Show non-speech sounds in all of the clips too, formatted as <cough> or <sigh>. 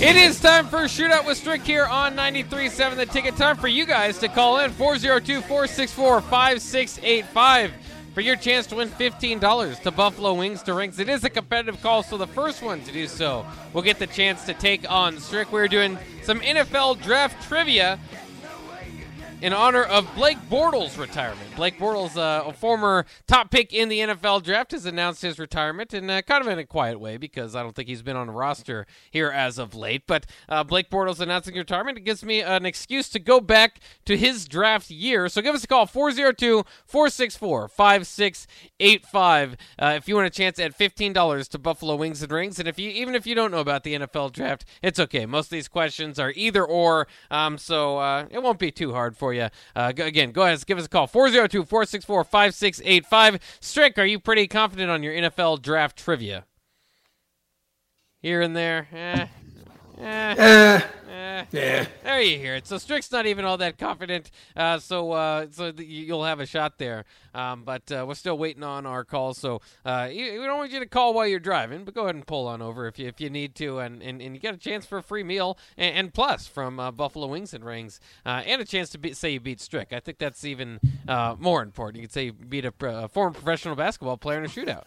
It is time for Shootout with Strick here on 93.7 The Ticket. Time for you guys to call in 402 464 5685 for your chance to win $15 to Buffalo Wings to Rings. It is a competitive call, so the first one to do so will get the chance to take on Strick. We're doing some NFL draft trivia in honor of Blake Bortles' retirement. Blake Bortles, uh, a former top pick in the NFL draft, has announced his retirement, and uh, kind of in a quiet way because I don't think he's been on a roster here as of late. But uh, Blake Bortles announcing retirement it gives me an excuse to go back to his draft year. So give us a call 402 464 5685 if you want a chance at $15 to Buffalo Wings and Rings. And if you even if you don't know about the NFL draft, it's okay. Most of these questions are either or, um, so uh, it won't be too hard for you. Uh, go, again, go ahead, give us a call 402 464 5685. Strick, are you pretty confident on your NFL draft trivia? Here and there. Eh. Eh. Eh, Eh. yeah. There you hear it. So Strick's not even all that confident. Uh, so uh, so th- you'll have a shot there. Um, but uh, we're still waiting on our call. So uh, you- we don't want you to call while you're driving, but go ahead and pull on over if you if you need to, and, and, and you get a chance for a free meal and, and plus from uh, Buffalo Wings and Rings, uh, and a chance to be, say you beat Strick. I think that's even uh, more important. You could say you beat a, a former professional basketball player in a shootout.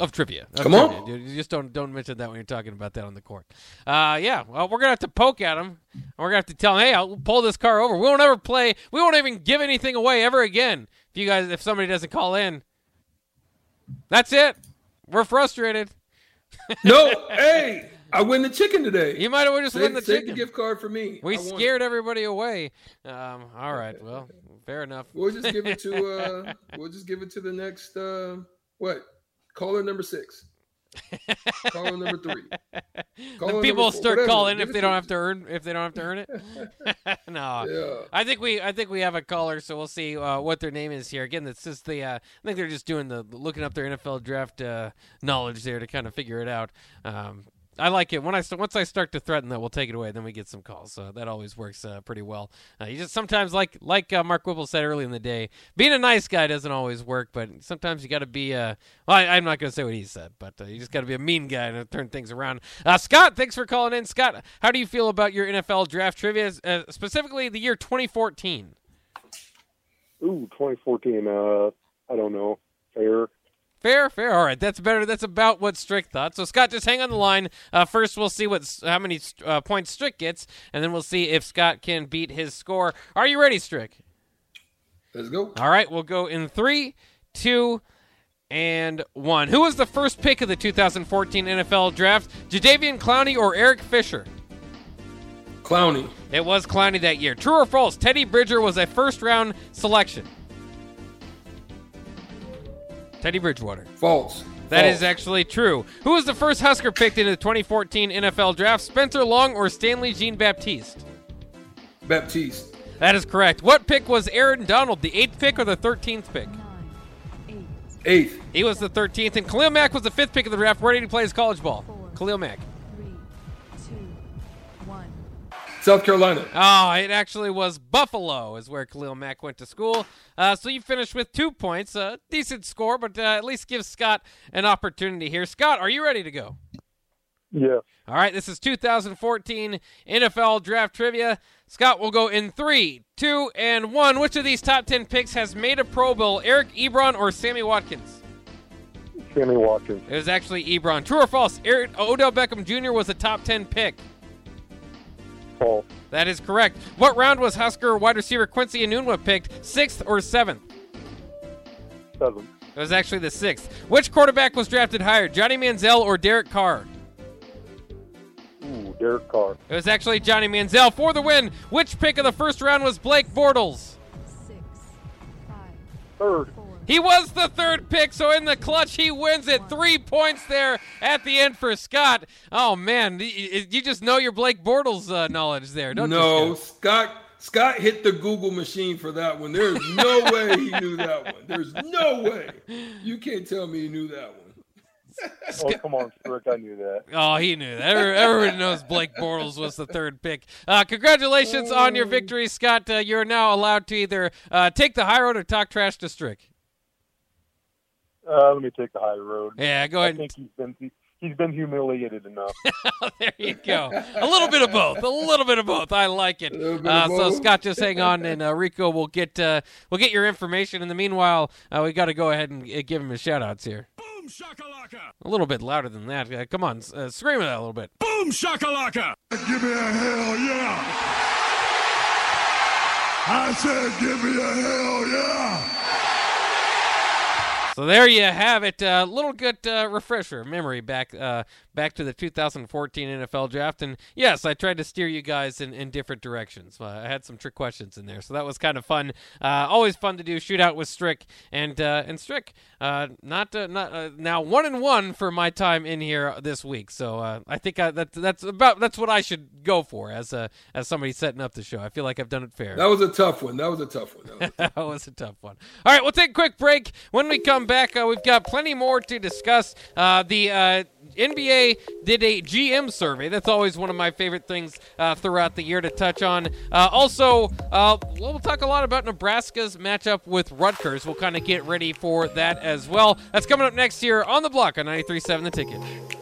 Of trivia. Of Come on. trivia, dude. You just don't don't mention that when you're talking about that on the court. Uh, yeah. Well, we're gonna have to poke at him. We're gonna have to tell him, hey, I'll pull this car over. We won't ever play. We won't even give anything away ever again. If you guys, if somebody doesn't call in, that's it. We're frustrated. <laughs> No, hey, I win the chicken today. You might have just save, win the save chicken. the gift card for me. we I won. scared everybody away. Um, all right. Well, fair enough. We'll just give it to. <laughs> uh We'll just give it to the next. uh What? Caller number six. Caller number three. <laughs> Caller the people will start whatever. calling Give if they don't have to earn if they don't have to earn it. <laughs> no. Yeah. I think we I think we have a caller, so we'll see uh, what their name is here. Again, that's just the uh, I think they're just doing the looking up their NFL draft uh, knowledge there to kind of figure it out. Um, I like it when I once I start to threaten that we'll take it away, then we get some calls. So that always works uh, pretty well. Uh, you just sometimes like like uh, Mark Whipple said early in the day, being a nice guy doesn't always work, but sometimes you got to be. Uh, well, I, I'm not going to say what he said, but uh, you just got to be a mean guy and turn things around. Uh, Scott, thanks for calling in. Scott, how do you feel about your NFL draft trivia, specifically the year 2014? Ooh, 2014. Uh, I don't know. Fair. Fair, fair. All right, that's better. That's about what Strick thought. So Scott, just hang on the line. Uh, first, we'll see what how many uh, points Strick gets, and then we'll see if Scott can beat his score. Are you ready, Strick? Let's go. All right, we'll go in three, two, and one. Who was the first pick of the 2014 NFL Draft? Jadeveon Clowney or Eric Fisher? Clowney. It was Clowney that year. True or false? Teddy Bridger was a first-round selection. Teddy Bridgewater. False. That False. is actually true. Who was the first Husker picked into the 2014 NFL Draft? Spencer Long or Stanley Jean Baptiste? Baptiste. That is correct. What pick was Aaron Donald? The eighth pick or the 13th pick? Eighth. He was the 13th, and Khalil Mack was the fifth pick of the draft. Where did he play his college ball? Khalil Mack. South Carolina. Oh, it actually was Buffalo, is where Khalil Mack went to school. Uh, so you finished with two points. A decent score, but uh, at least gives Scott an opportunity here. Scott, are you ready to go? Yeah. All right, this is 2014 NFL Draft Trivia. Scott will go in three, two, and one. Which of these top 10 picks has made a Pro Bowl? Eric Ebron or Sammy Watkins? Sammy Watkins. It was actually Ebron. True or false? Eric, Odell Beckham Jr. was a top 10 pick. False. That is correct. What round was Husker wide receiver Quincy Enunwa picked? Sixth or seventh? Seventh. It was actually the sixth. Which quarterback was drafted higher, Johnny Manziel or Derek Carr? Ooh, Derek Carr. It was actually Johnny Manziel for the win. Which pick of the first round was Blake Bortles? Six, Third. He was the third pick, so in the clutch, he wins it. Three points there at the end for Scott. Oh man, you just know your Blake Bortles uh, knowledge there, don't no, you? Scott? Scott Scott hit the Google machine for that one. There's no <laughs> way he knew that one. There's no way. You can't tell me he knew that one. <laughs> oh, come on, Strick. I knew that. Oh, he knew that. Everybody knows Blake Bortles was the third pick. Uh, congratulations on your victory, Scott. Uh, you're now allowed to either uh, take the high road or talk trash to Strick. Uh, let me take the high road. Yeah, go ahead. I think he's been he's been humiliated enough. <laughs> there you go. A little bit of both. A little bit of both. I like it. Uh, so Scott, just hang on, and <laughs> uh, Rico will get uh, we'll get your information. In the meanwhile, uh, we got to go ahead and uh, give him his shout outs here. Boom shakalaka! A little bit louder than that. Uh, come on, scream it out a little bit. Boom shakalaka! Give me a hell yeah! I said, give me a hell yeah! So there you have it. A uh, little good uh, refresher memory back uh, back to the 2014 NFL draft. And yes, I tried to steer you guys in, in different directions. Uh, I had some trick questions in there, so that was kind of fun. Uh, always fun to do shootout with Strick and uh, and Strick. not not now one and one for my time in here this week. So I think I, that that's about that's what I should go for as a as somebody setting up the show. I feel like I've done it fair. That was a tough one. That was a tough one. That was a tough, <laughs> that was a tough one. All right, we'll take a quick break. When we come back, uh, we've got plenty more to discuss. Uh, the uh, NBA did a GM survey. That's always one of my favorite things uh, throughout the year to touch on. Uh, also, uh, we'll talk a lot about Nebraska's matchup with Rutgers. We'll kind of get ready for that as well. That's coming up next year on the block on 93.7 The Ticket.